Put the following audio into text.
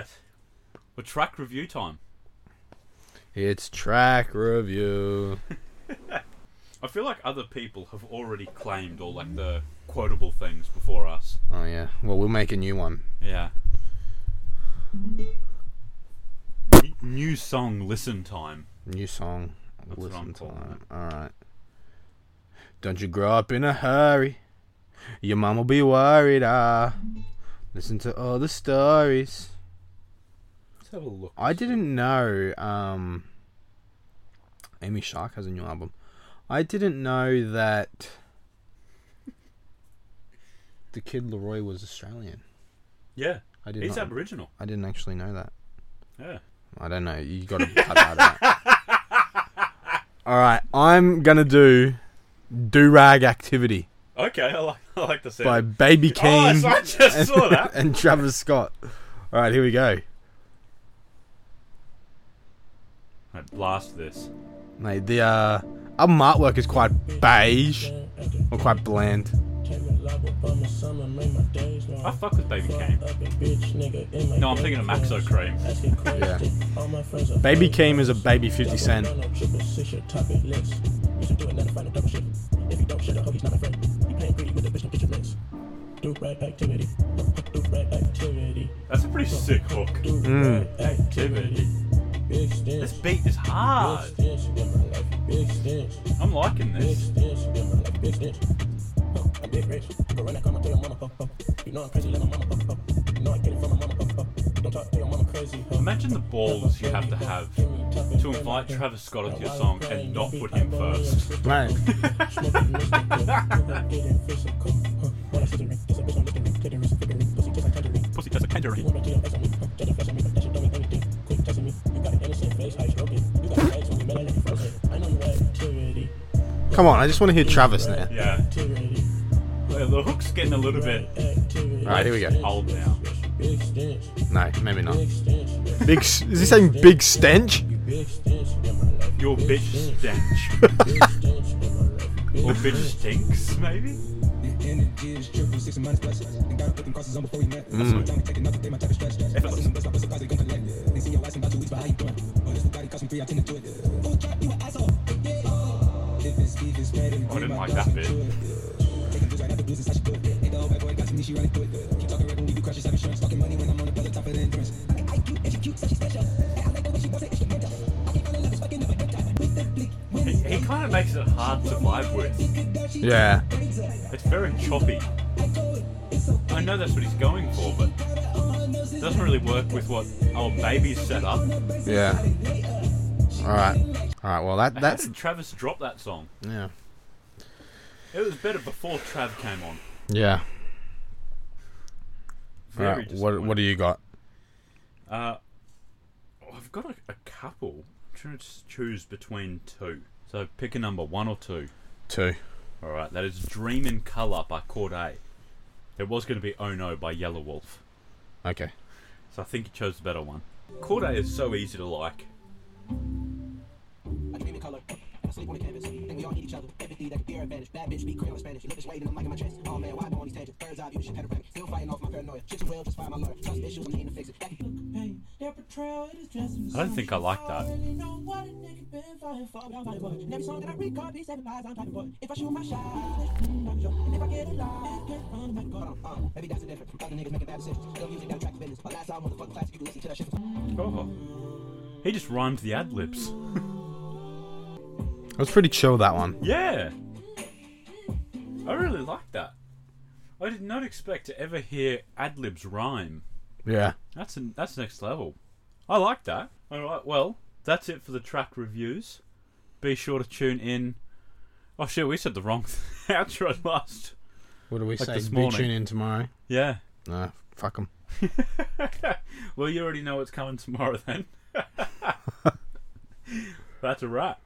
right. Well, track review time. It's track review. I feel like other people have already claimed all like the quotable things before us. Oh yeah. Well, we'll make a new one. Yeah. N- New song listen time. New song. That's what I'm Listen it. All right. Don't you grow up in a hurry. Your mom will be worried. Ah. Listen to all the stories. Let's have a look. I didn't know um, Amy Shark has a new album. I didn't know that the Kid LAROI was Australian. Yeah, I did he's not. Aboriginal. I didn't actually know that. Yeah. I don't know. You got to cut that out. All right, I'm gonna do "Durag Activity" Okay, I like, I like the sound. by Baby Oh, Keem so I just and, saw that. and Travis Scott. All right, here we go. Right, blast this. Mate, the uh, album artwork is quite beige or quite bland. I fuck with Baby Keem. No, I'm thinking of Maxo Kream. Yeah. Baby Keem is a baby 50 Cent. That's a pretty sick hook. Mm. Activity. This beat is hard. I'm liking this. Imagine the balls you have to have to invite Travis Scott into your song and not put him first. Right. Pussy tastes like tangerine. Come on, I just want to hear Travis now. Yeah. Well, the hook's getting a little bit All right, here we go. old now. No, maybe not. Big. Is he saying big stench? Your bitch stench. or bitch stinks, maybe? Oh, didn't like that bit. He, he kind of makes it hard to vibe with. Yeah. It's very choppy. I know that's what he's going for, but it doesn't really work with what our baby's set up. Yeah. All right. All right. Well, that How that's did Travis drop that song? yeah. It was better before Trav came on. Yeah. Very right. What what do you got? Uh, I've got a, a couple. I'm trying to choose between two. So pick a number, one or two. Two. All right, that is "Dream in Color" by Chord A. It was going to be "Oh No" by Yelawolf, Okay. so I think you chose the better one. Chord A is so easy to like. I dream in color. I sleep on the canvas. Think we all need each other. Empathy that could be our advantage. Bad bitch, speak Creole and Spanish. Lip is waiting, I'm liking my chest. Oh man, why go on these tangents? Birds eye view, shit panoramic. Still fighting off my paranoia. Shit you will, just find my lawyer. Trust issues, I'm needing to fix it. Back- I don't think I like that. Every song that I record, these seven lies I'm talking about. If I shoot my shot, I'm sure. And if I get a lie, get on the Hold on, uh, maybe that's the difference other niggas making bad decisions. Still music that attracts business. My last album, motherfucking classic, you can listen to that shit Oh, he just rhymed the ad libs. It was pretty chill that one. Yeah, I really like that. I did not expect to ever hear ad libs rhyme. Yeah. That's an, that's next level. I like that. All right, well, that's it for the track reviews. Be sure to tune in. Oh shit, we said the wrong outro last. What do we Like say? this Be morning. tune in tomorrow. Yeah. Nah, fuck them. well, you already know what's coming tomorrow then. that's a wrap.